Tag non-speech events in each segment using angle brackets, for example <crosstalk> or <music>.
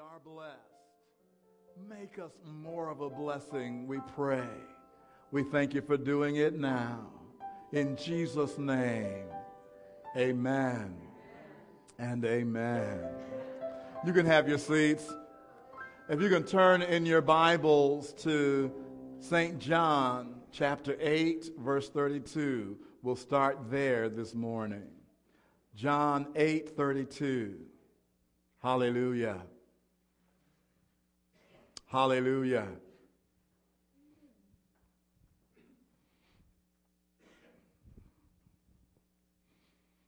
are blessed. Make us more of a blessing, we pray. We thank you for doing it now. In Jesus' name, amen and amen. You can have your seats. If you can turn in your Bibles to St. John chapter 8, verse 32, we'll start there this morning. John 8, 32. Hallelujah. Hallelujah.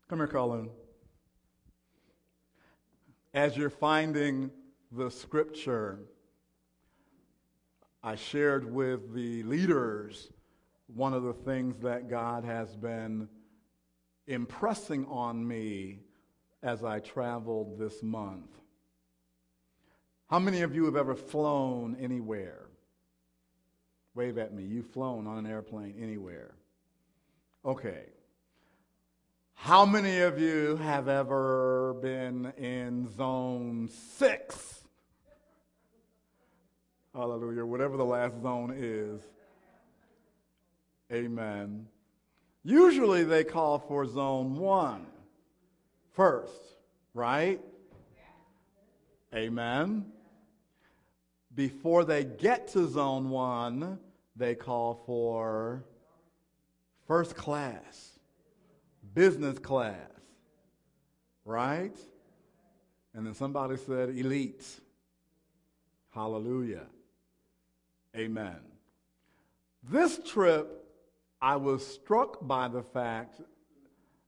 Come here, Colin. As you're finding the scripture, I shared with the leaders one of the things that God has been impressing on me as I traveled this month. How many of you have ever flown anywhere? Wave at me. You've flown on an airplane anywhere. Okay. How many of you have ever been in zone six? Hallelujah. Whatever the last zone is. Amen. Usually they call for zone one first, right? Amen. Before they get to zone one, they call for first class, business class, right? And then somebody said elite. Hallelujah. Amen. This trip, I was struck by the fact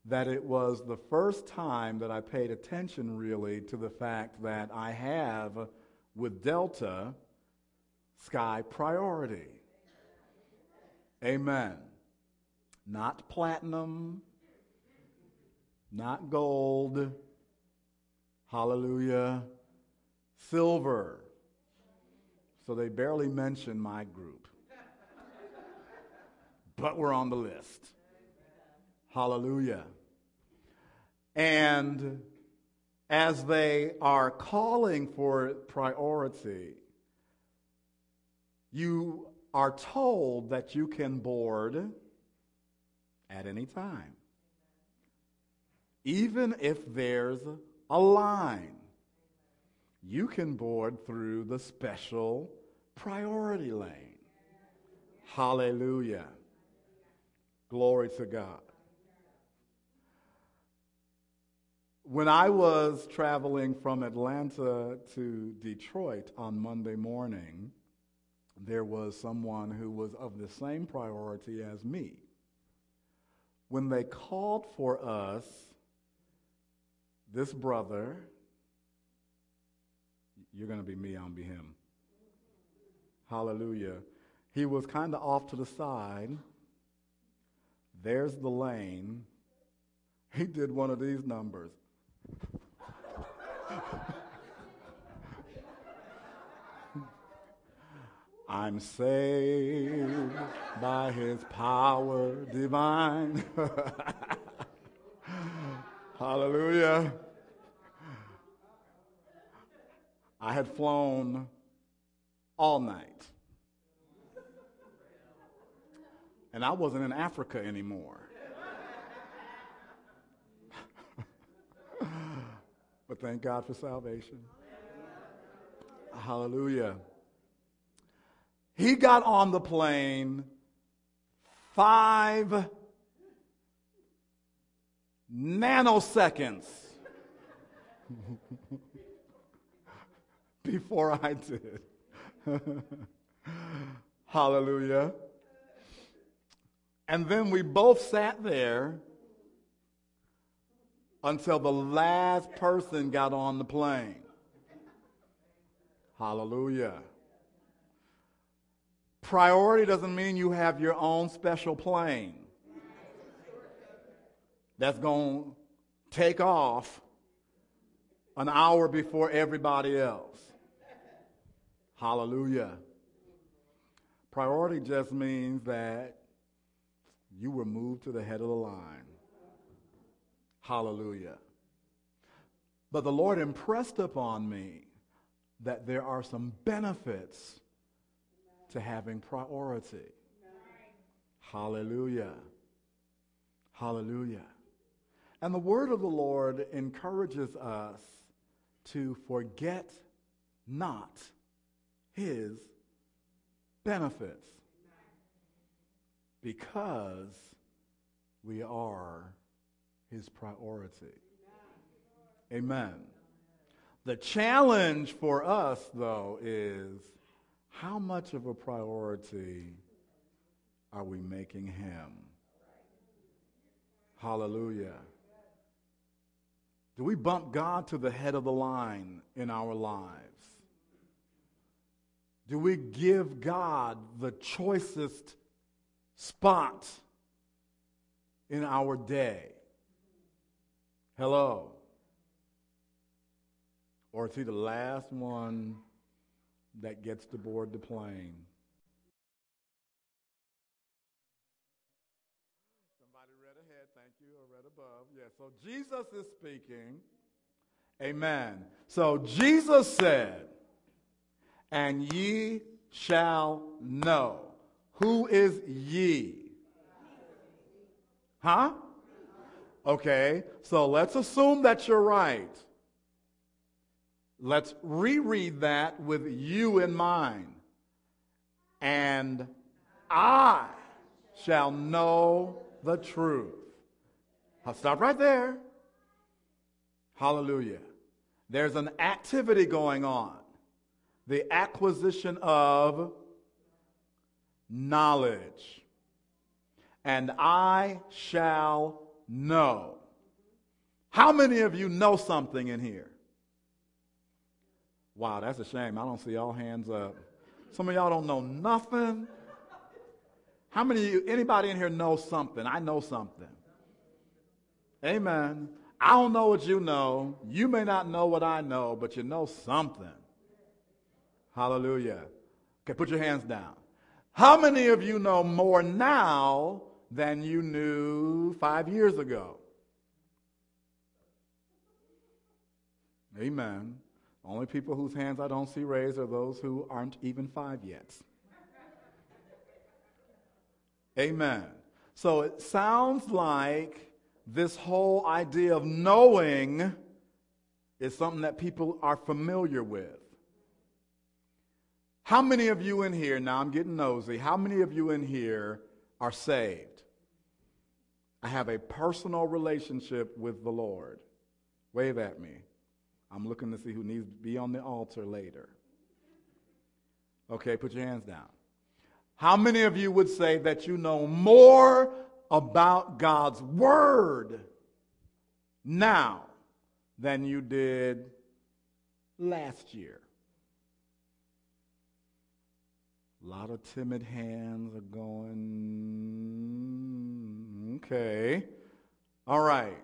that it was the first time that I paid attention really to the fact that I have with Delta Sky Priority. Amen. Not platinum, not gold, hallelujah, silver. So they barely mention my group. but we're on the list. Hallelujah. And as they are calling for priority, you are told that you can board at any time, even if there's a line. You can board through the special priority lane. Hallelujah. Glory to God. When I was traveling from Atlanta to Detroit on Monday morning, there was someone who was of the same priority as me. When they called for us, this brother, you're going to be me, I'll be him. Hallelujah. He was kind of off to the side. There's the lane. He did one of these numbers. <laughs> I'm saved by his power divine. <laughs> Hallelujah. I had flown all night. And I wasn't in Africa anymore. But thank God for salvation. Hallelujah. He got on the plane five nanoseconds <laughs> before I did. <laughs> Hallelujah. And then we both sat there until the last person got on the plane. Hallelujah. Priority doesn't mean you have your own special plane that's going to take off an hour before everybody else. Hallelujah. Priority just means that you were moved to the head of the line. Hallelujah. But the Lord impressed upon me that there are some benefits to having priority. Hallelujah. Hallelujah. And the word of the Lord encourages us to forget not his benefits because we are his priority. Amen. The challenge for us, though, is how much of a priority are we making him? Hallelujah. Do we bump God to the head of the line in our lives? Do we give God the choicest spot in our day? Hello. Or is he the last one that gets to board the plane? Somebody read ahead, thank you, or read above. Yeah, so Jesus is speaking. Amen. So Jesus said, and ye shall know. Who is ye? Huh? Okay, so let's assume that you're right. Let's reread that with you in mind. And I shall know the truth. I'll stop right there. Hallelujah. There's an activity going on the acquisition of knowledge. And I shall know. How many of you know something in here? Wow, that's a shame. I don't see all hands up. Some of y'all don't know nothing. How many of you, anybody in here knows something? I know something. Amen. I don't know what you know. You may not know what I know, but you know something. Hallelujah. Okay, put your hands down. How many of you know more now than you knew five years ago? Amen. Only people whose hands I don't see raised are those who aren't even five yet. Amen. So it sounds like this whole idea of knowing is something that people are familiar with. How many of you in here, now I'm getting nosy, how many of you in here are saved? I have a personal relationship with the Lord. Wave at me. I'm looking to see who needs to be on the altar later. Okay, put your hands down. How many of you would say that you know more about God's Word now than you did last year? A lot of timid hands are going. Okay. All right.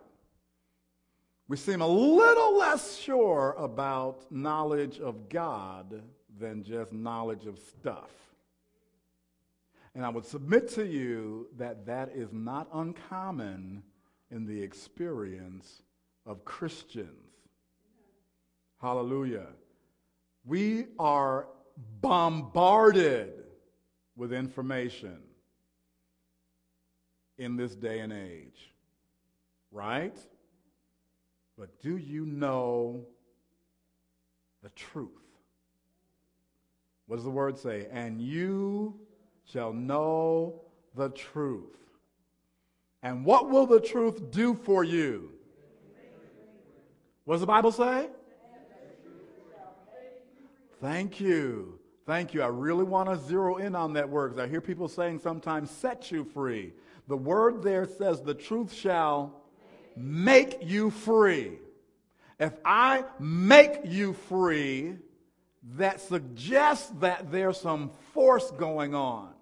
We seem a little less sure about knowledge of God than just knowledge of stuff. And I would submit to you that that is not uncommon in the experience of Christians. Hallelujah. We are bombarded with information in this day and age, right? But do you know the truth? What does the word say? And you shall know the truth. And what will the truth do for you? What does the Bible say? Thank you. Thank you. I really want to zero in on that word because I hear people saying sometimes set you free. The word there says the truth shall make you free. If I make you free, that suggests that there's some force going on.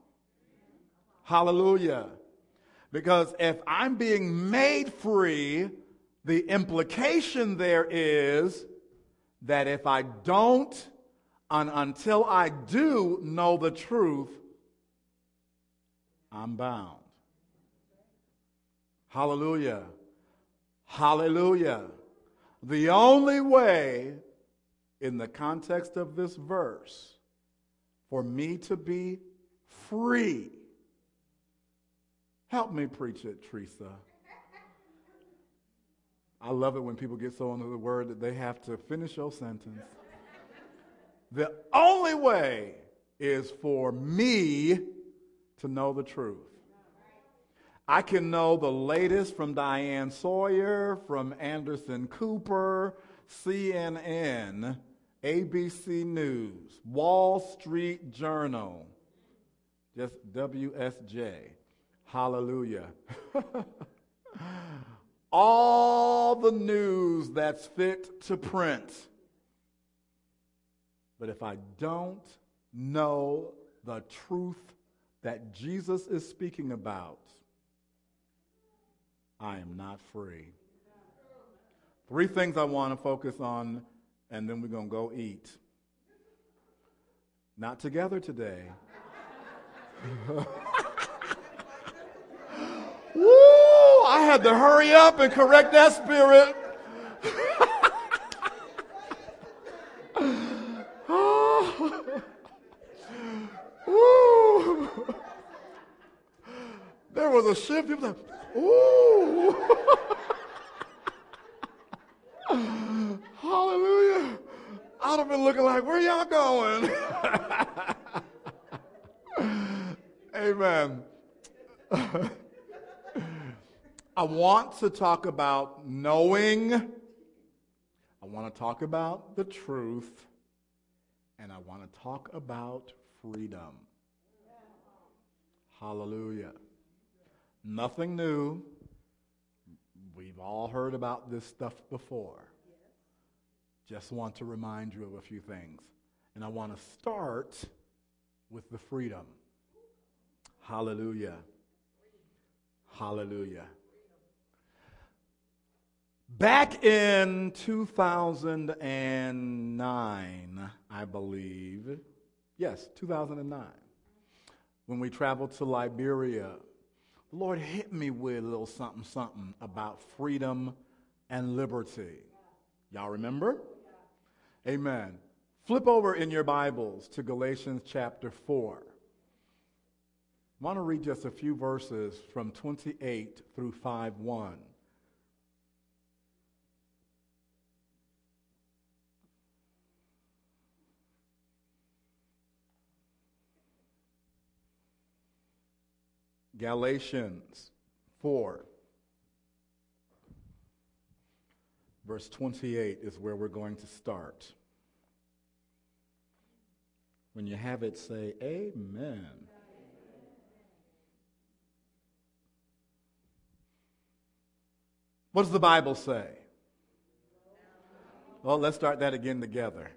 Hallelujah. Because if I'm being made free, the implication there is that if I don't and until I do know the truth, I'm bound. Hallelujah. Hallelujah. The only way in the context of this verse, for me to be free. Help me preach it, Teresa. I love it when people get so into the word that they have to finish your sentence. The only way is for me to know the truth. I can know the latest from Diane Sawyer, from Anderson Cooper, CNN, ABC News, Wall Street Journal, just WSJ. Hallelujah. <laughs> All the news that's fit to print. But if I don't know the truth that Jesus is speaking about, I am not free. Three things I want to focus on, and then we're going to go eat. Not together today. <laughs> Woo! I had to hurry up and correct that spirit. <laughs> There was a shift. People like, ooh. <laughs> Hallelujah. I'd have been looking like, where y'all going? <laughs> Amen. <laughs> I want to talk about knowing. I want to talk about the truth. And I want to talk about freedom. Hallelujah. Nothing new. We've all heard about this stuff before. Just want to remind you of a few things. And I want to start with the freedom. Hallelujah. Hallelujah. Back in 2009, I believe, yes, 2009, when we traveled to Liberia, Lord hit me with a little something, something about freedom and liberty. Y'all remember? Amen. Flip over in your Bibles to Galatians chapter 4. I want to read just a few verses from 28 through 5 1. Galatians 4, verse 28 is where we're going to start. When you have it, say, Amen. What does the Bible say? Well, let's start that again together.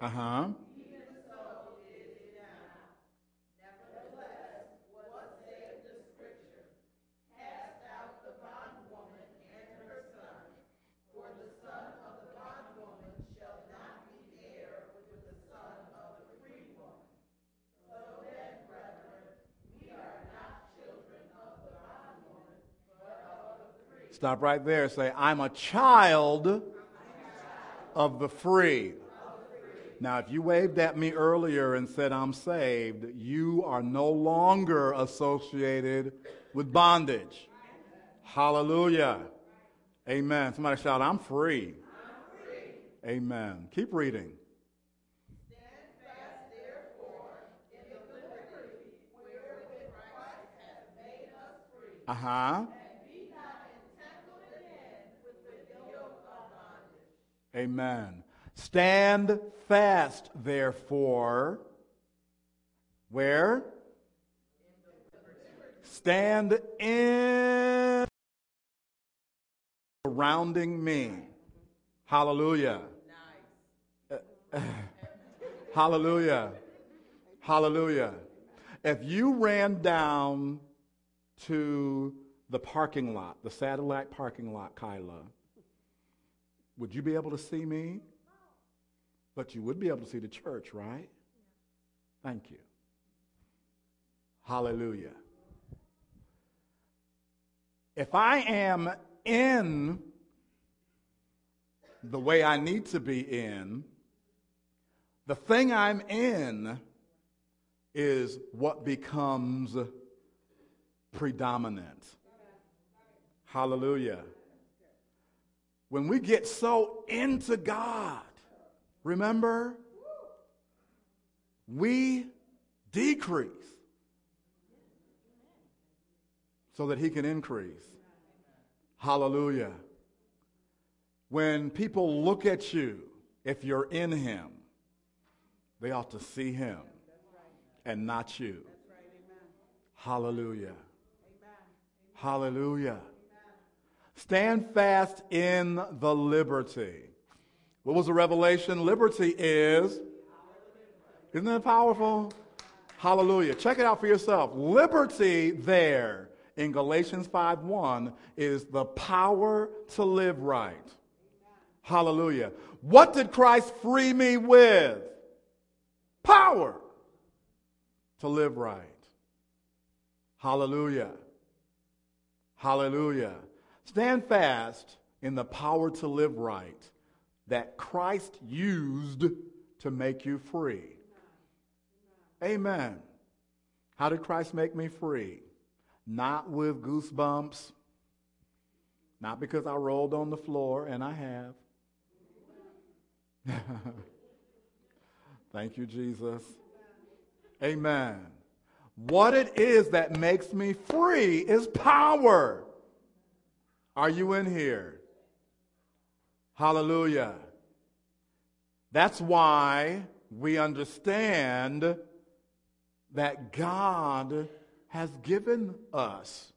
Uh huh. Stop right there. Say, I'm a child of the free. Now, if you waved at me earlier and said, I'm saved, you are no longer associated with bondage. Hallelujah. Amen. Somebody shout, I'm free. I'm free. Amen. Keep reading. Uh huh. Amen. Stand fast, therefore. Where? Stand in surrounding me. Hallelujah. <laughs> Hallelujah. Hallelujah. If you ran down to the parking lot, the satellite parking lot, Kyla, would you be able to see me? But you would be able to see the church, right? Thank you. Hallelujah. If I am in the way I need to be in, the thing I'm in is what becomes predominant. Hallelujah. When we get so into God, remember, we decrease so that He can increase. Hallelujah. When people look at you, if you're in Him, they ought to see Him and not you. Hallelujah. Hallelujah. Stand fast in the liberty. What was the revelation? Liberty is. Isn't that powerful? Hallelujah. Check it out for yourself. Liberty there in Galatians 5:1 is the power to live right. Hallelujah. What did Christ free me with? Power to live right. Hallelujah. Hallelujah. Stand fast in the power to live right that Christ used to make you free. Amen. How did Christ make me free? Not with goosebumps, not because I rolled on the floor, and I have. <laughs> Thank you, Jesus. Amen. What it is that makes me free is power. Are you in here? Hallelujah. That's why we understand that God has given us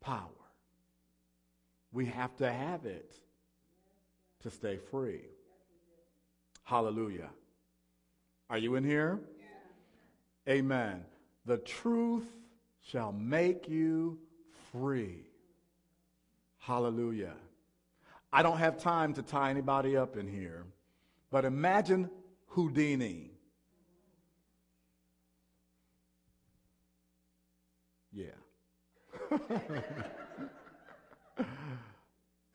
power. We have to have it to stay free. Hallelujah. Are you in here? Yeah. Amen. The truth shall make you free. Hallelujah. I don't have time to tie anybody up in here, but imagine Houdini. Yeah. <laughs>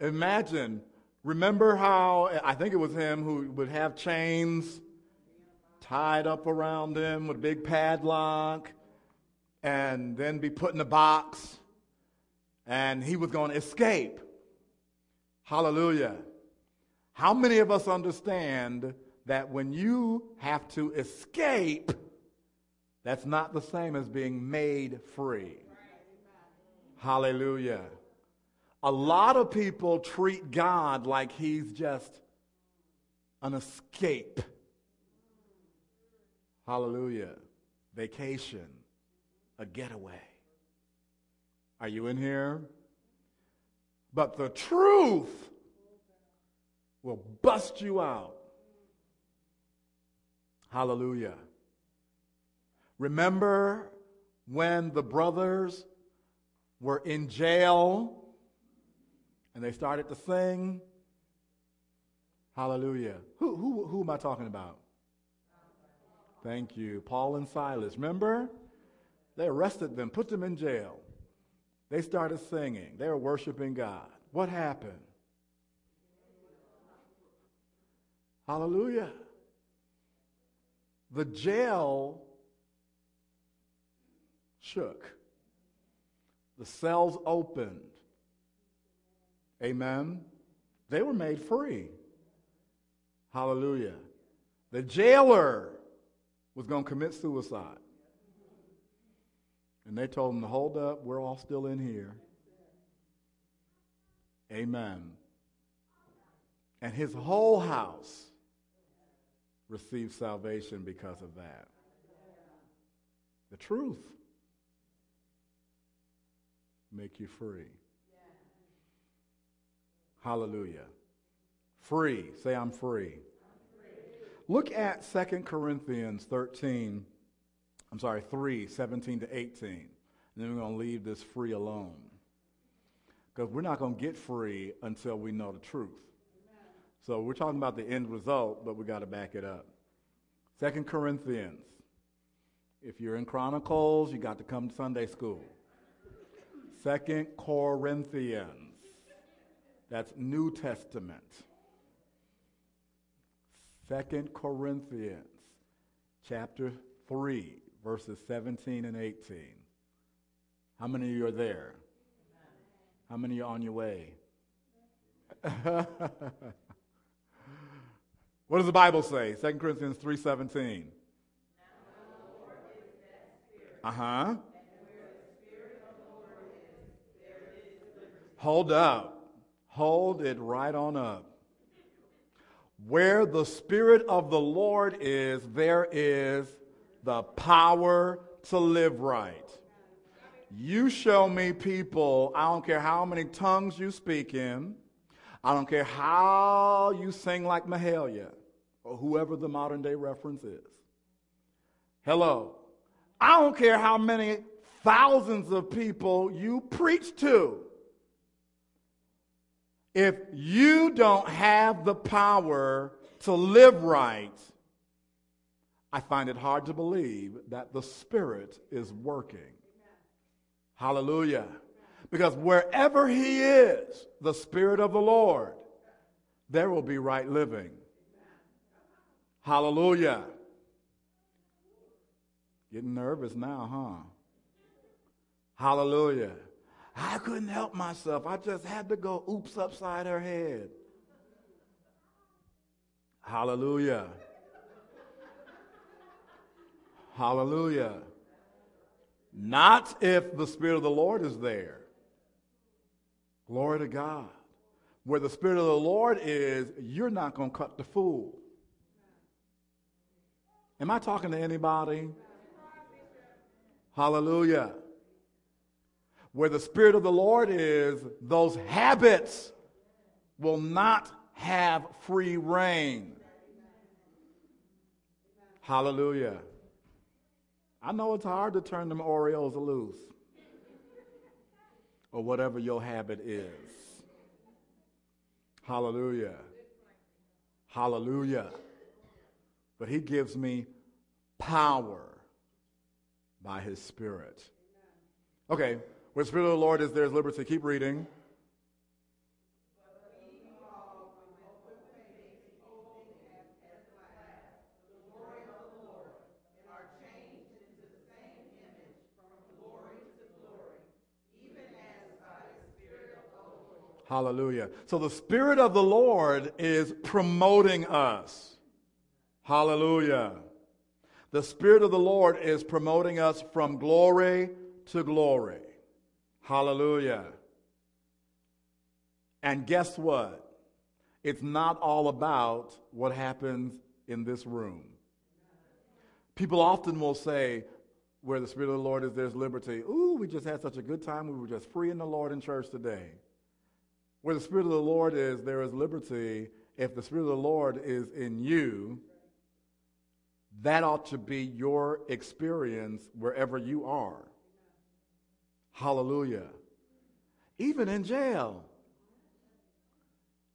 imagine, remember how, I think it was him who would have chains tied up around him with a big padlock and then be put in a box and he was going to escape. Hallelujah. How many of us understand that when you have to escape, that's not the same as being made free? Hallelujah. A lot of people treat God like he's just an escape. Hallelujah. Vacation, a getaway. Are you in here? But the truth will bust you out. Hallelujah. Remember when the brothers were in jail and they started to sing? Hallelujah. Who, who, who am I talking about? Thank you. Paul and Silas. Remember? They arrested them, put them in jail. They started singing. They were worshiping God. What happened? Hallelujah. The jail shook. The cells opened. Amen. They were made free. Hallelujah. The jailer was going to commit suicide. And they told him to hold up, we're all still in here. Amen. And his whole house received salvation because of that. The truth make you free. Hallelujah. Free. Say, I'm free. Look at 2 Corinthians 13 I'm sorry, 3, 17 to 18. And then we're going to leave this free alone. Because we're not going to get free until we know the truth. So we're talking about the end result, but we got to back it up. Second Corinthians. If you're in Chronicles, you got to come to Sunday school. Second Corinthians. That's New Testament. Second Corinthians, chapter 3, verses 17 and 18. How many of you are there? How many are on your way? <laughs> what does the Bible say? 2 Corinthians 3:17. Uh-huh. Hold up. Hold it right on up. Where the Spirit of the Lord is, there is the power to live right. You show me people, I don't care how many tongues you speak in, I don't care how you sing like Mahalia, or whoever the modern day reference is. Hello. I don't care how many thousands of people you preach to. If you don't have the power to live right, I find it hard to believe that the Spirit is working. Hallelujah. Because wherever He is, the Spirit of the Lord, there will be right living. Hallelujah. Getting nervous now, huh? Hallelujah. I couldn't help myself. I just had to go oops upside her head. Hallelujah. Hallelujah. Not if the Spirit of the Lord is there. Glory to God. Where the Spirit of the Lord is, you're not going to cut the fool. Am I talking to anybody? Hallelujah. Where the Spirit of the Lord is, those habits will not have free reign. Hallelujah. I know it's hard to turn them Oreos loose or whatever your habit is. Hallelujah. Hallelujah. But he gives me power by his spirit. Okay, where the spirit of the Lord is, there's liberty. Keep reading. Hallelujah. So the Spirit of the Lord is promoting us. Hallelujah. The Spirit of the Lord is promoting us from glory to glory. Hallelujah. And guess what? It's not all about what happens in this room. People often will say, where the Spirit of the Lord is, there's liberty. Ooh, we just had such a good time. We were just free in the Lord in church today. Where the Spirit of the Lord is, there is liberty. If the Spirit of the Lord is in you, that ought to be your experience wherever you are. Hallelujah. Even in jail.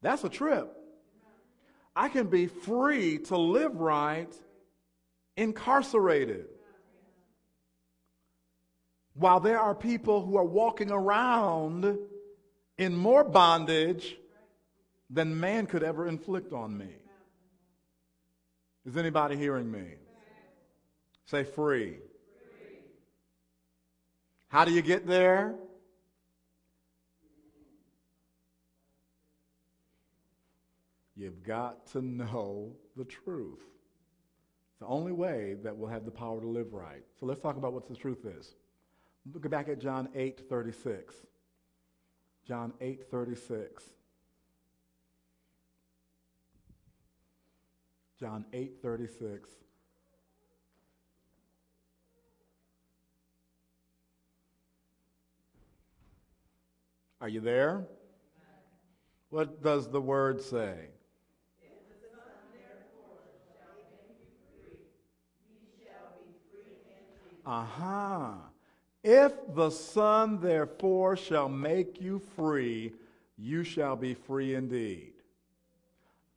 That's a trip. I can be free to live right incarcerated. While there are people who are walking around in more bondage than man could ever inflict on me. Is anybody hearing me? Say free. How do you get there? You've got to know the truth. It's the only way that we'll have the power to live right. So let's talk about what the truth is. Look back at John 8 36. John 8 36. John 8 36. Are you there? What does the word say? Aha. Uh-huh. If the Son therefore shall make you free, you shall be free indeed.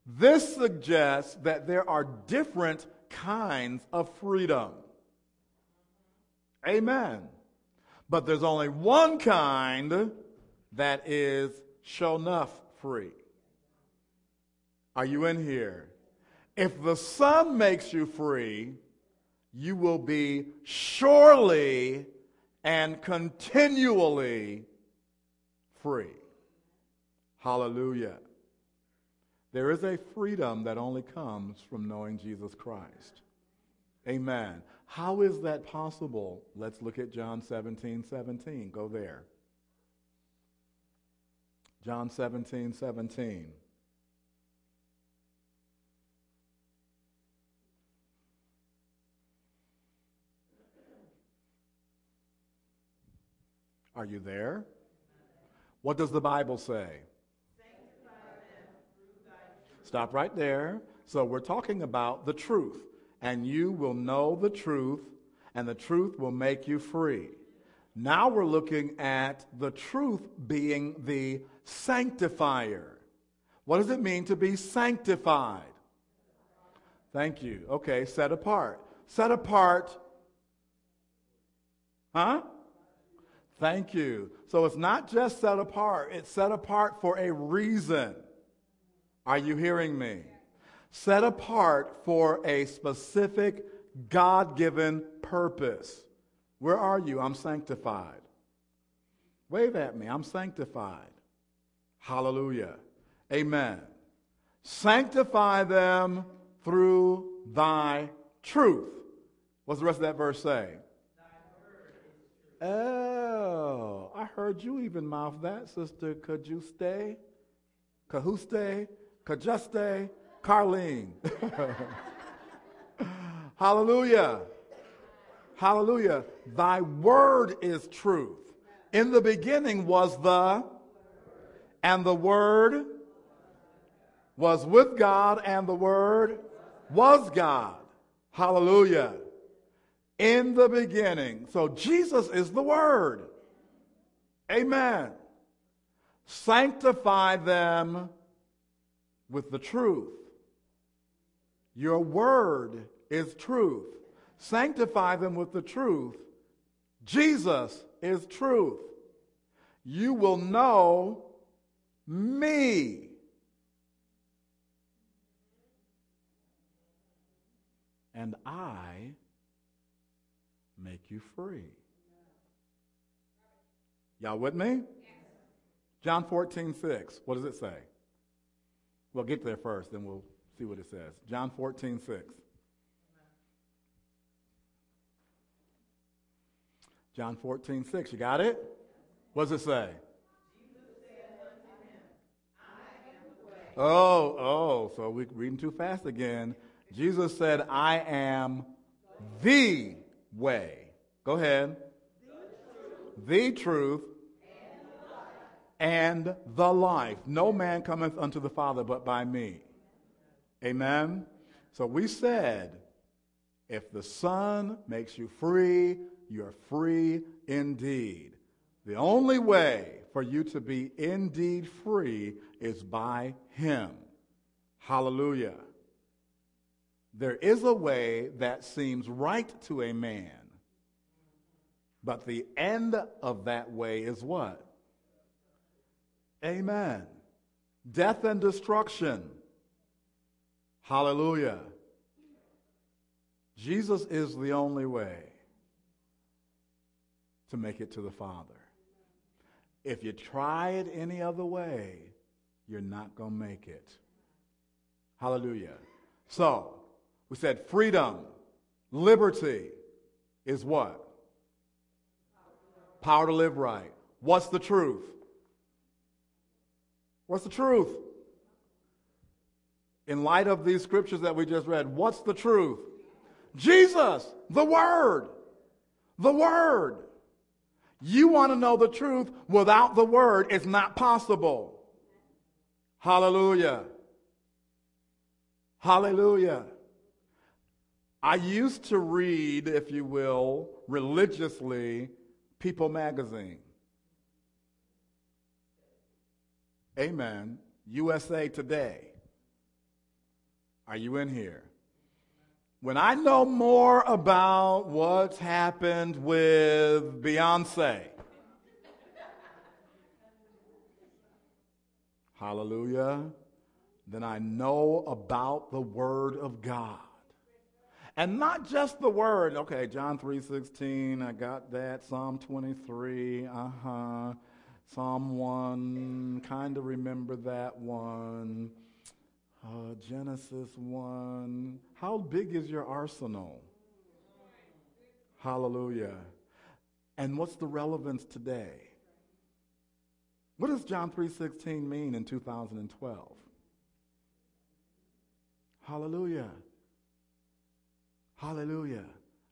This suggests that there are different kinds of freedom. Amen. But there's only one kind that is enough free. Are you in here? If the Son makes you free, you will be surely and continually free. Hallelujah. There is a freedom that only comes from knowing Jesus Christ. Amen. How is that possible? Let's look at John 17 17. Go there. John 17 17. Are you there? What does the Bible say? Stop right there. So we're talking about the truth. And you will know the truth, and the truth will make you free. Now we're looking at the truth being the sanctifier. What does it mean to be sanctified? Thank you. Okay, set apart. Set apart. Huh? Thank you. So it's not just set apart, it's set apart for a reason. Are you hearing me? Set apart for a specific God given purpose. Where are you? I'm sanctified. Wave at me. I'm sanctified. Hallelujah. Amen. Sanctify them through thy truth. What's the rest of that verse say? Oh, I heard you even mouth that, sister. Could you stay? Kahuste? Kajuste? Carlene. <laughs> Hallelujah. Hallelujah. Thy word is truth. In the beginning was the, and the word was with God, and the word was God. Hallelujah in the beginning. So Jesus is the Word. Amen. Sanctify them with the truth. Your Word is truth. Sanctify them with the truth. Jesus is truth. You will know me. And I make you free. Y'all with me? John 14, 6. What does it say? We'll get there first, then we'll see what it says. John 14, 6. John 14, 6. You got it? What does it say? Oh, oh, so we're reading too fast again. Jesus said, I am the way. Go ahead. The truth, and the life. No man cometh unto the Father but by me. Amen. So we said, if the Son makes you free, you're free indeed. The only way for you to be indeed free is by Him. Hallelujah. There is a way that seems right to a man, but the end of that way is what? Amen. Death and destruction. Hallelujah. Jesus is the only way to make it to the Father. If you try it any other way, you're not going to make it. Hallelujah. So, we said freedom, liberty is what? Power to live right. What's the truth? What's the truth? In light of these scriptures that we just read, what's the truth? Jesus, the Word. The Word. You want to know the truth without the Word, it's not possible. Hallelujah. Hallelujah. I used to read, if you will, religiously People magazine. Amen. USA Today. Are you in here? When I know more about what's happened with Beyonce, hallelujah, then I know about the Word of God. And not just the word. Okay, John 3:16, I got that. Psalm 23, uh-huh. Psalm 1, kind of remember that one. Uh, Genesis 1. How big is your arsenal? Hallelujah. And what's the relevance today? What does John 3:16 mean in 2012? Hallelujah. Hallelujah.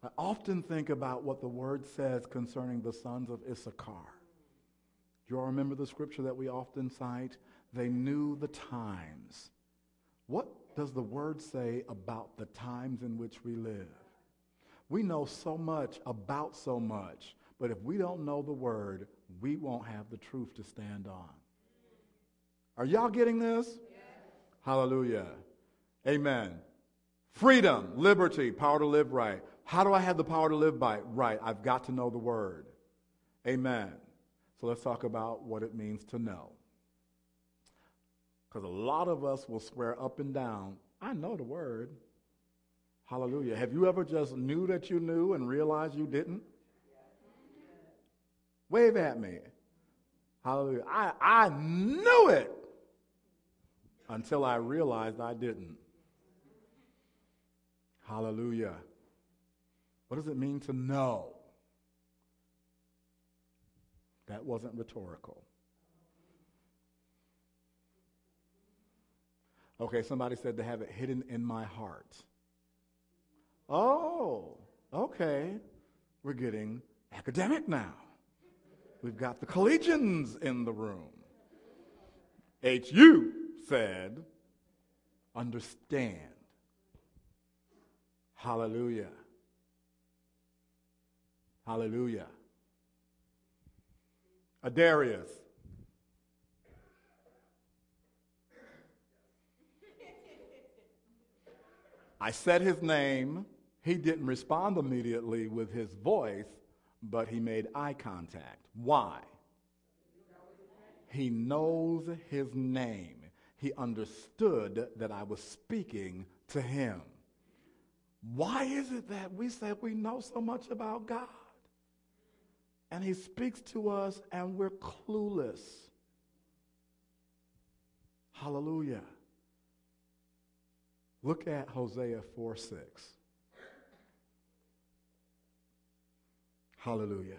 I often think about what the word says concerning the sons of Issachar. Do you all remember the scripture that we often cite? They knew the times. What does the word say about the times in which we live? We know so much about so much, but if we don't know the word, we won't have the truth to stand on. Are y'all getting this? Yes. Hallelujah. Amen. Freedom, liberty, power to live right. How do I have the power to live by right? I've got to know the word. Amen. So let's talk about what it means to know. Because a lot of us will swear up and down, I know the word. Hallelujah. Have you ever just knew that you knew and realized you didn't? Wave at me. Hallelujah. I, I knew it until I realized I didn't. Hallelujah. What does it mean to know? That wasn't rhetorical. Okay, somebody said to have it hidden in my heart. Oh, okay. We're getting academic now. We've got the collegians in the room. H.U. said, understand. Hallelujah. Hallelujah. Adarius. I said his name. He didn't respond immediately with his voice, but he made eye contact. Why? He knows his name. He understood that I was speaking to him. Why is it that we say we know so much about God? And he speaks to us and we're clueless. Hallelujah. Look at Hosea 4 6. Hallelujah.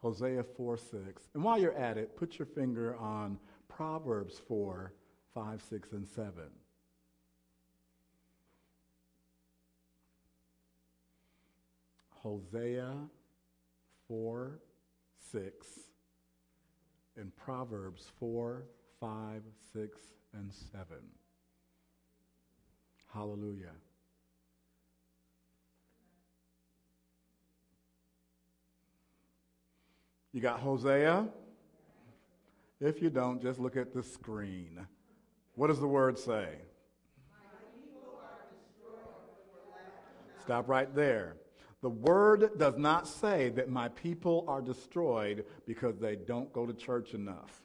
Hosea 4 6. And while you're at it, put your finger on Proverbs 4 5, 6, and 7. Hosea 4, 6, and Proverbs 4, 5, 6, and 7. Hallelujah. You got Hosea? If you don't, just look at the screen. What does the word say? Stop right there. The word does not say that my people are destroyed because they don't go to church enough.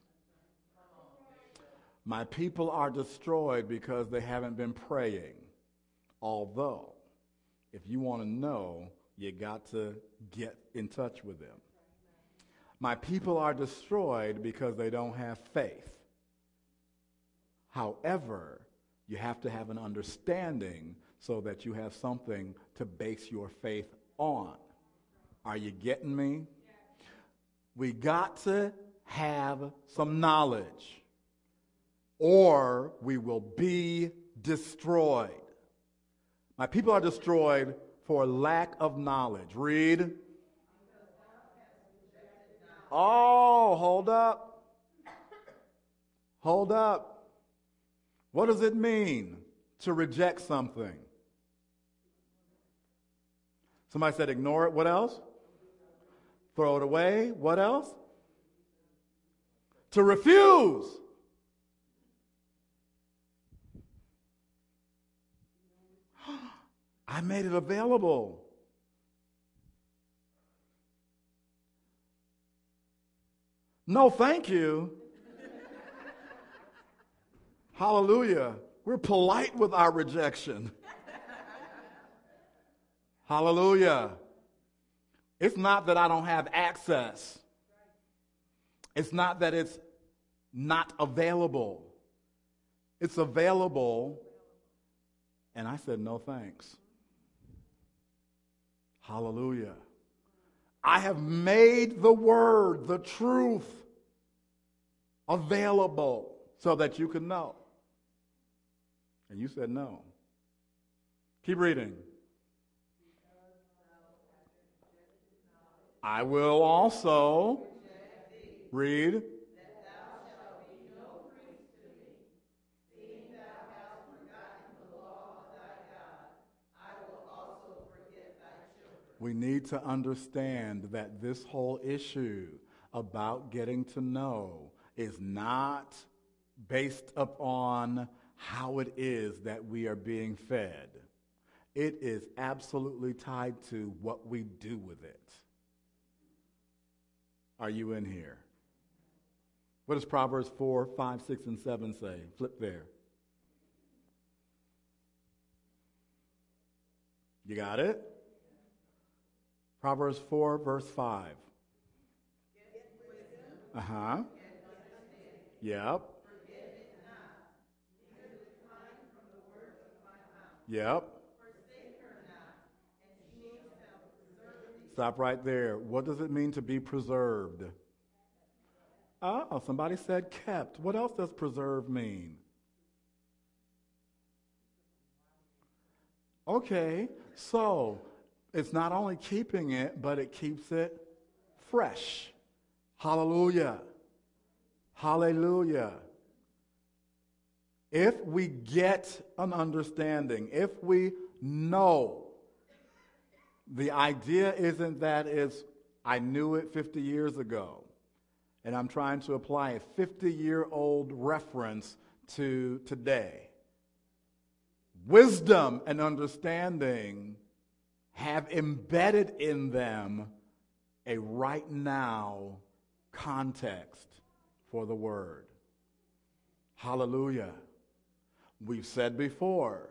My people are destroyed because they haven't been praying. Although, if you want to know, you got to get in touch with them. My people are destroyed because they don't have faith. However, you have to have an understanding so that you have something to base your faith on. Are you getting me? We got to have some knowledge, or we will be destroyed. My people are destroyed for lack of knowledge. Read. Oh, hold up. Hold up. What does it mean to reject something? Somebody said ignore it. What else? Throw it away. What else? To refuse. <gasps> I made it available. No, thank you. <laughs> Hallelujah. We're polite with our rejection. Hallelujah. It's not that I don't have access. It's not that it's not available. It's available. And I said, no thanks. Hallelujah. I have made the word, the truth, available so that you can know. And you said no. Keep reading. I will also read. We need to understand that this whole issue about getting to know is not based upon how it is that we are being fed. It is absolutely tied to what we do with it. Are you in here? What does Proverbs 4, 5, 6, and 7 say? Flip there. You got it? Proverbs 4, verse 5. Uh huh. Yep. Yep. Stop right there. What does it mean to be preserved? Oh, somebody said kept. What else does preserve mean? Okay, so it's not only keeping it, but it keeps it fresh. Hallelujah. Hallelujah. If we get an understanding, if we know, the idea isn't that it's, I knew it 50 years ago, and I'm trying to apply a 50 year old reference to today. Wisdom and understanding have embedded in them a right now context for the word. Hallelujah. We've said before,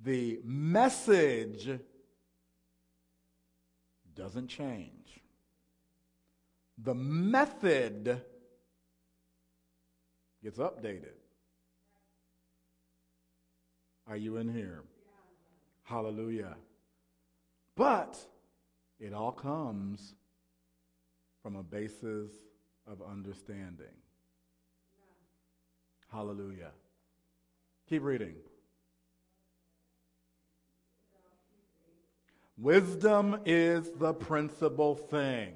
the message doesn't change. The method gets updated. Are you in here? Hallelujah. But it all comes from a basis of understanding. Hallelujah. Keep reading. Wisdom is the principal thing.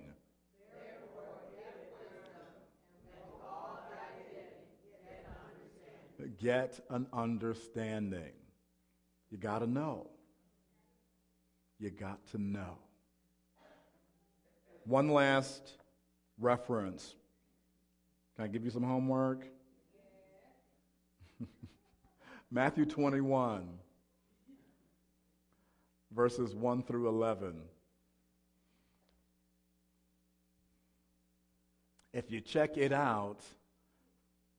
Get an understanding. You got to know. You got to know. One last reference. Can I give you some homework? <laughs> Matthew 21, verses 1 through 11. If you check it out,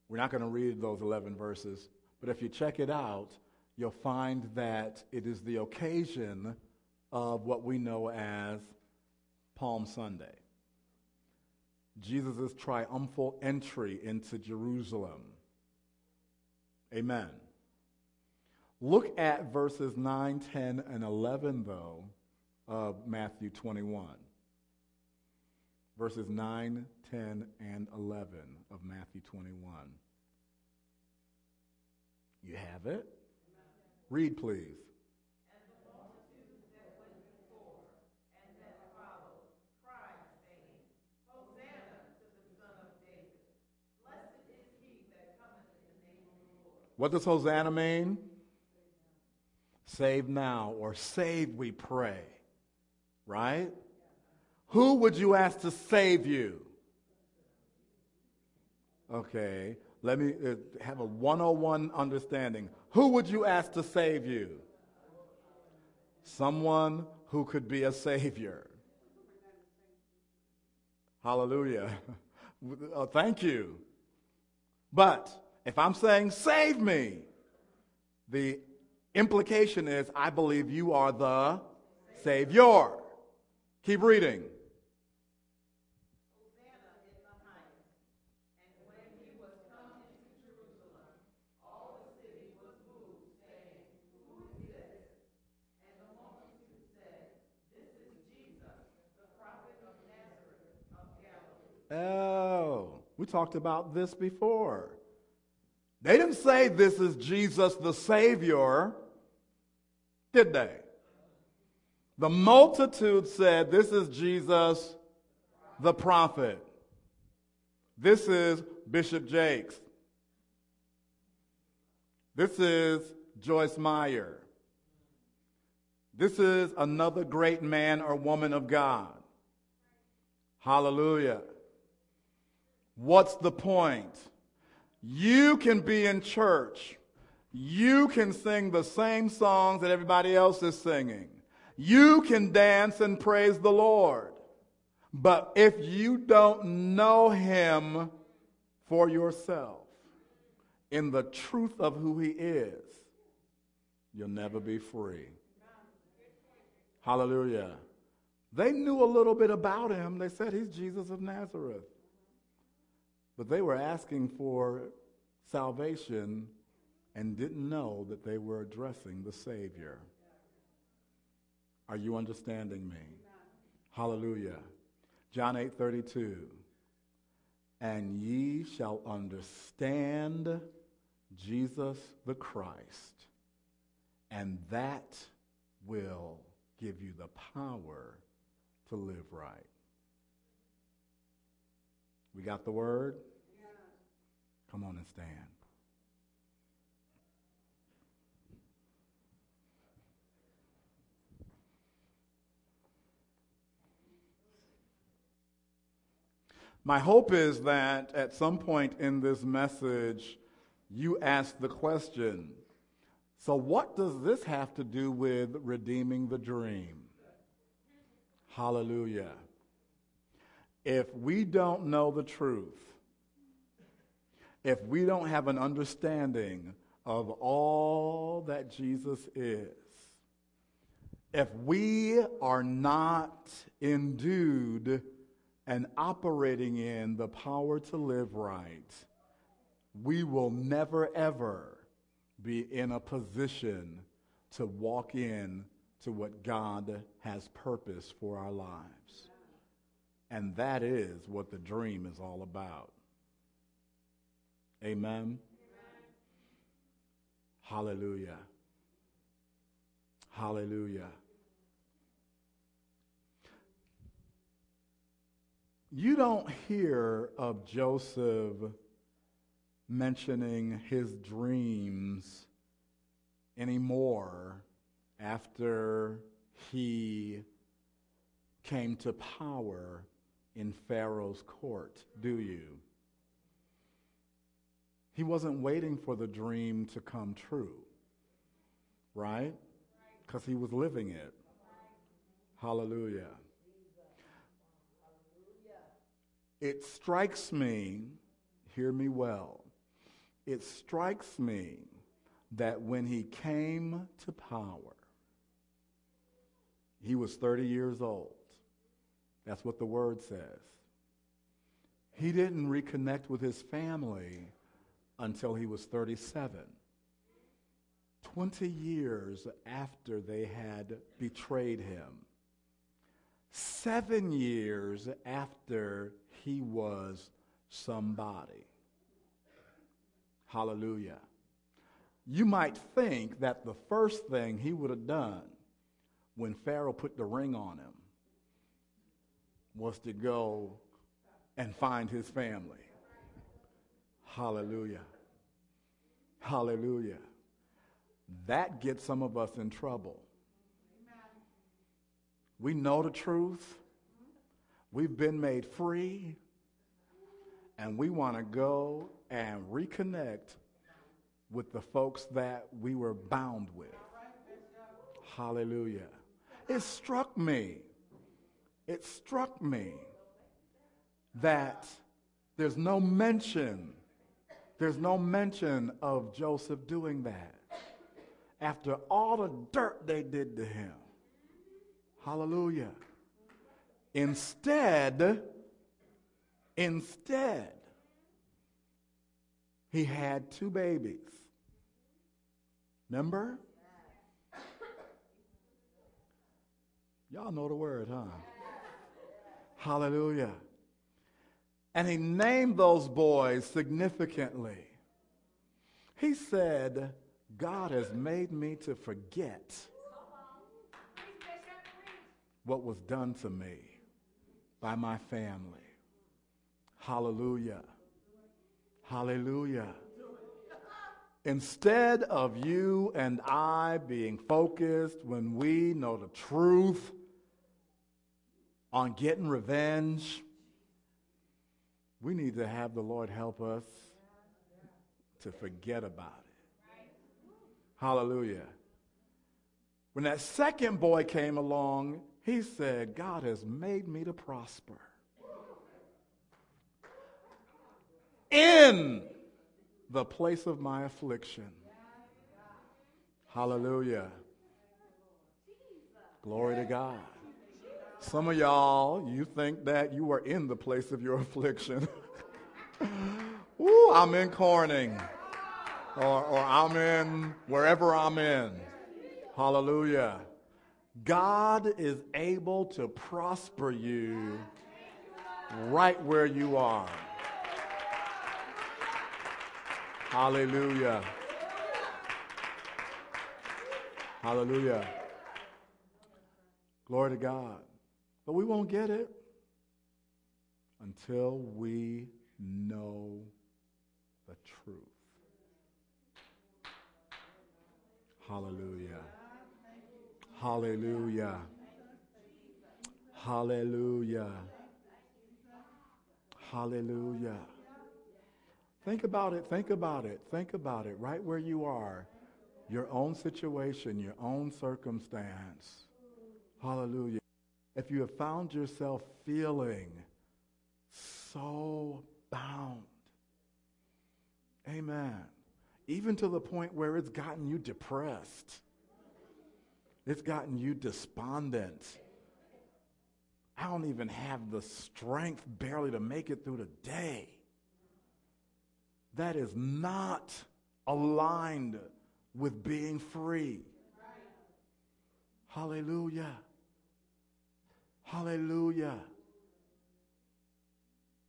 we're not going to read those 11 verses, but if you check it out, you'll find that it is the occasion of what we know as Palm Sunday. Jesus' triumphal entry into Jerusalem. Amen. Look at verses 9, 10, and 11, though, of Matthew 21. Verses 9, 10, and 11 of Matthew 21. You have it? Read, please. What does Hosanna mean? Save now or save, we pray. Right? Who would you ask to save you? Okay, let me uh, have a 101 understanding. Who would you ask to save you? Someone who could be a savior. Hallelujah. Uh, <laughs> thank you. But if I'm saying save me, the implication is I believe you are the Savior. Keep reading. Oh, we talked about this before. They didn't say this is Jesus the Savior, did they? The multitude said this is Jesus the prophet. This is Bishop Jakes. This is Joyce Meyer. This is another great man or woman of God. Hallelujah. What's the point? You can be in church. You can sing the same songs that everybody else is singing. You can dance and praise the Lord. But if you don't know Him for yourself in the truth of who He is, you'll never be free. Hallelujah. They knew a little bit about Him. They said He's Jesus of Nazareth. But they were asking for salvation and didn't know that they were addressing the Savior. Are you understanding me? Hallelujah. John 8 32. And ye shall understand Jesus the Christ, and that will give you the power to live right. We got the word? Yeah. Come on and stand. My hope is that at some point in this message, you ask the question so, what does this have to do with redeeming the dream? Hallelujah if we don't know the truth, if we don't have an understanding of all that Jesus is, if we are not endued and operating in the power to live right, we will never ever be in a position to walk in to what God has purpose for our lives. And that is what the dream is all about. Amen. Amen. Hallelujah. Hallelujah. You don't hear of Joseph mentioning his dreams anymore after he came to power in Pharaoh's court, do you? He wasn't waiting for the dream to come true, right? Because he was living it. Hallelujah. It strikes me, hear me well, it strikes me that when he came to power, he was 30 years old. That's what the word says. He didn't reconnect with his family until he was 37. 20 years after they had betrayed him. Seven years after he was somebody. Hallelujah. You might think that the first thing he would have done when Pharaoh put the ring on him was to go and find his family. Hallelujah. Hallelujah. That gets some of us in trouble. We know the truth. We've been made free. And we want to go and reconnect with the folks that we were bound with. Hallelujah. It struck me, it struck me that there's no mention, there's no mention of Joseph doing that after all the dirt they did to him. Hallelujah. Instead, instead, he had two babies. Remember? Y'all know the word, huh? Hallelujah. And he named those boys significantly. He said, God has made me to forget what was done to me by my family. Hallelujah. Hallelujah. Instead of you and I being focused when we know the truth on getting revenge, we need to have the Lord help us to forget about it. Hallelujah. When that second boy came along, he said, God has made me to prosper. In the place of my affliction. Hallelujah. Glory to God. Some of y'all, you think that you are in the place of your <laughs> affliction. <laughs> Ooh, I'm in Corning. Or, or I'm in wherever I'm in. Hallelujah. God is able to prosper you right where you are. Hallelujah. Hallelujah. Glory to God. But we won't get it until we know the truth. Hallelujah. Hallelujah. Hallelujah. Hallelujah. Think about it, think about it, think about it right where you are. Your own situation, your own circumstance. Hallelujah. If you have found yourself feeling so bound, amen, even to the point where it's gotten you depressed, it's gotten you despondent. I don't even have the strength barely to make it through the day that is not aligned with being free. Hallelujah. Hallelujah.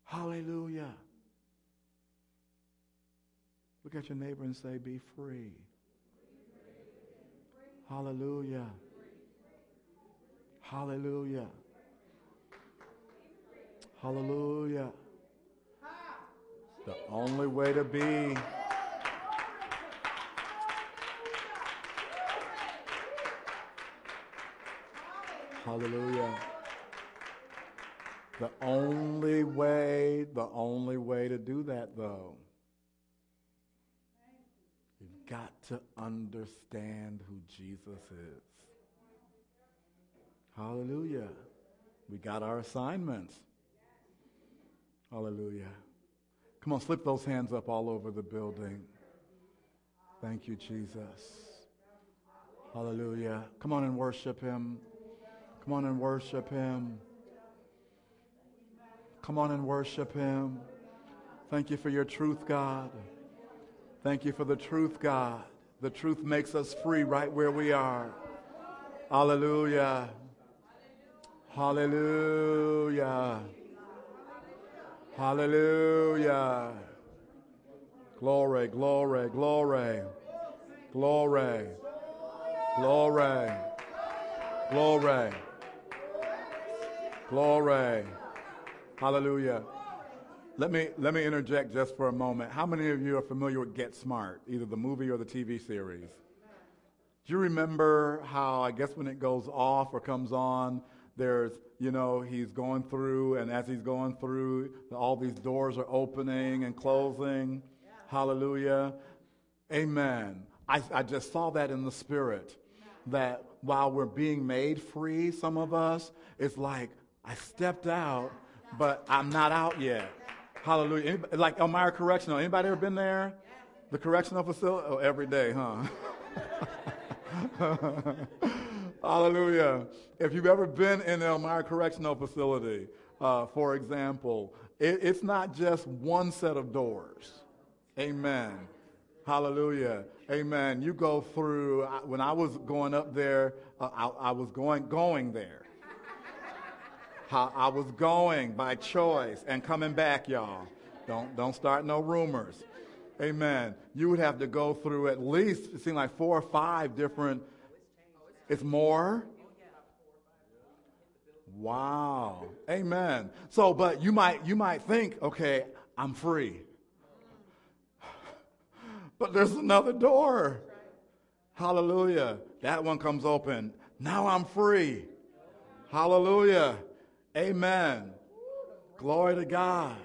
Hallelujah. Look at your neighbor and say, Be free. Hallelujah. Hallelujah. Hallelujah. The only way to be. Hallelujah. The only way, the only way to do that, though, got to understand who Jesus is. Hallelujah. We got our assignments. Hallelujah. Come on, slip those hands up all over the building. Thank you, Jesus. Hallelujah. Come on and worship him. Come on and worship him. Come on and worship him. Thank you for your truth, God. Thank you for the truth, God. The truth makes us free right where we are. Hallelujah. Hallelujah. Hallelujah. Glory, glory, glory, glory, glory, glory, glory. Hallelujah. Let me, let me interject just for a moment. How many of you are familiar with Get Smart, either the movie or the TV series? Do you remember how, I guess, when it goes off or comes on, there's, you know, he's going through, and as he's going through, all these doors are opening and closing. Hallelujah. Amen. I, I just saw that in the spirit. that while we're being made free, some of us, it's like, I stepped out, but I'm not out yet. Hallelujah. Anybody, like Elmira Correctional. Anybody ever been there? The correctional facility? Oh, every day, huh? <laughs> Hallelujah. If you've ever been in Elmira Correctional Facility, uh, for example, it, it's not just one set of doors. Amen. Hallelujah. Amen. You go through, when I was going up there, uh, I, I, was going, going there. I was going by choice and coming back, y'all. Don't, don't start no rumors. Amen. You would have to go through at least, it seemed like four or five different, it's more? Wow. Amen. So, but you might, you might think, okay, I'm free. <sighs> But there's another door. Hallelujah. That one comes open. Now I'm free. Hallelujah. Amen. Glory to God.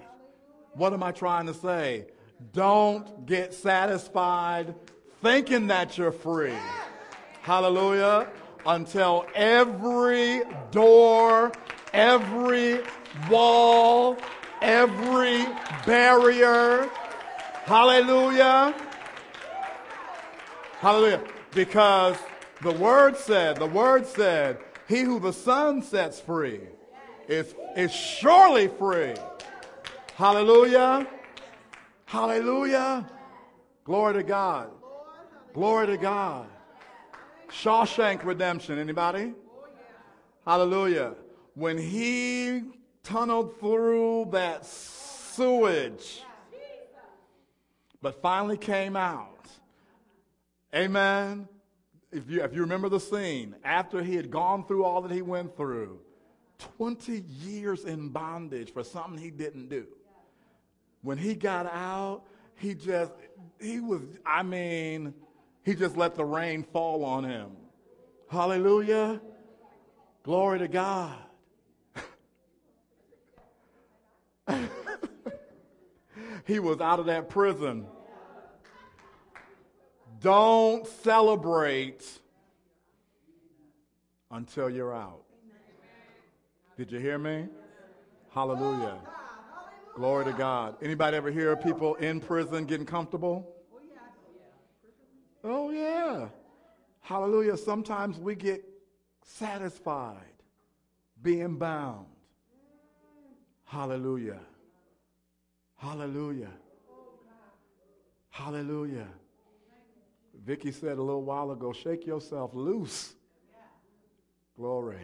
What am I trying to say? Don't get satisfied thinking that you're free. Hallelujah. Until every door, every wall, every barrier, hallelujah, hallelujah, because the word said, the word said, he who the Son sets free is, is surely free. Hallelujah. Hallelujah. Glory to God. Glory to God. Shawshank Redemption. Anybody? Hallelujah. When he tunneled through that sewage, but finally came out. Amen. If you, if you remember the scene, after he had gone through all that he went through, 20 years in bondage for something he didn't do. When he got out, he just, he was, I mean, he just let the rain fall on him. Hallelujah. Glory to God. <laughs> he was out of that prison. Don't celebrate until you're out. Did you hear me? Hallelujah. Glory to God. Anybody ever hear people in prison getting comfortable? Oh, yeah. Hallelujah. Sometimes we get satisfied being bound. Hallelujah. Hallelujah. Hallelujah. Vicky said a little while ago, shake yourself loose. Glory.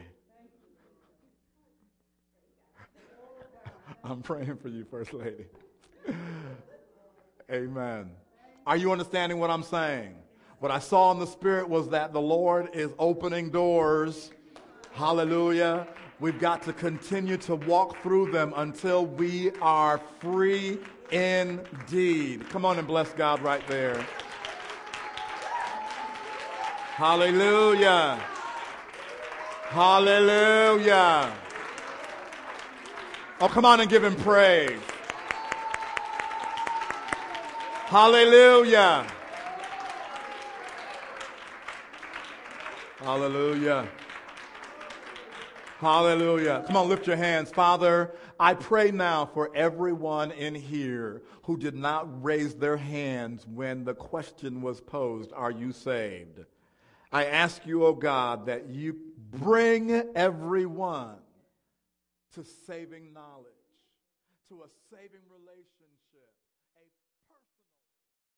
<laughs> I'm praying for you, First Lady. <laughs> Amen. Are you understanding what I'm saying? What I saw in the Spirit was that the Lord is opening doors. Hallelujah. We've got to continue to walk through them until we are free indeed. Come on and bless God right there. Hallelujah. Hallelujah. Oh, come on and give him praise. Hallelujah. Hallelujah. Hallelujah. Come on, lift your hands. Father, I pray now for everyone in here who did not raise their hands when the question was posed, Are you saved? I ask you, O oh God, that you bring everyone to saving knowledge, to a saving relationship.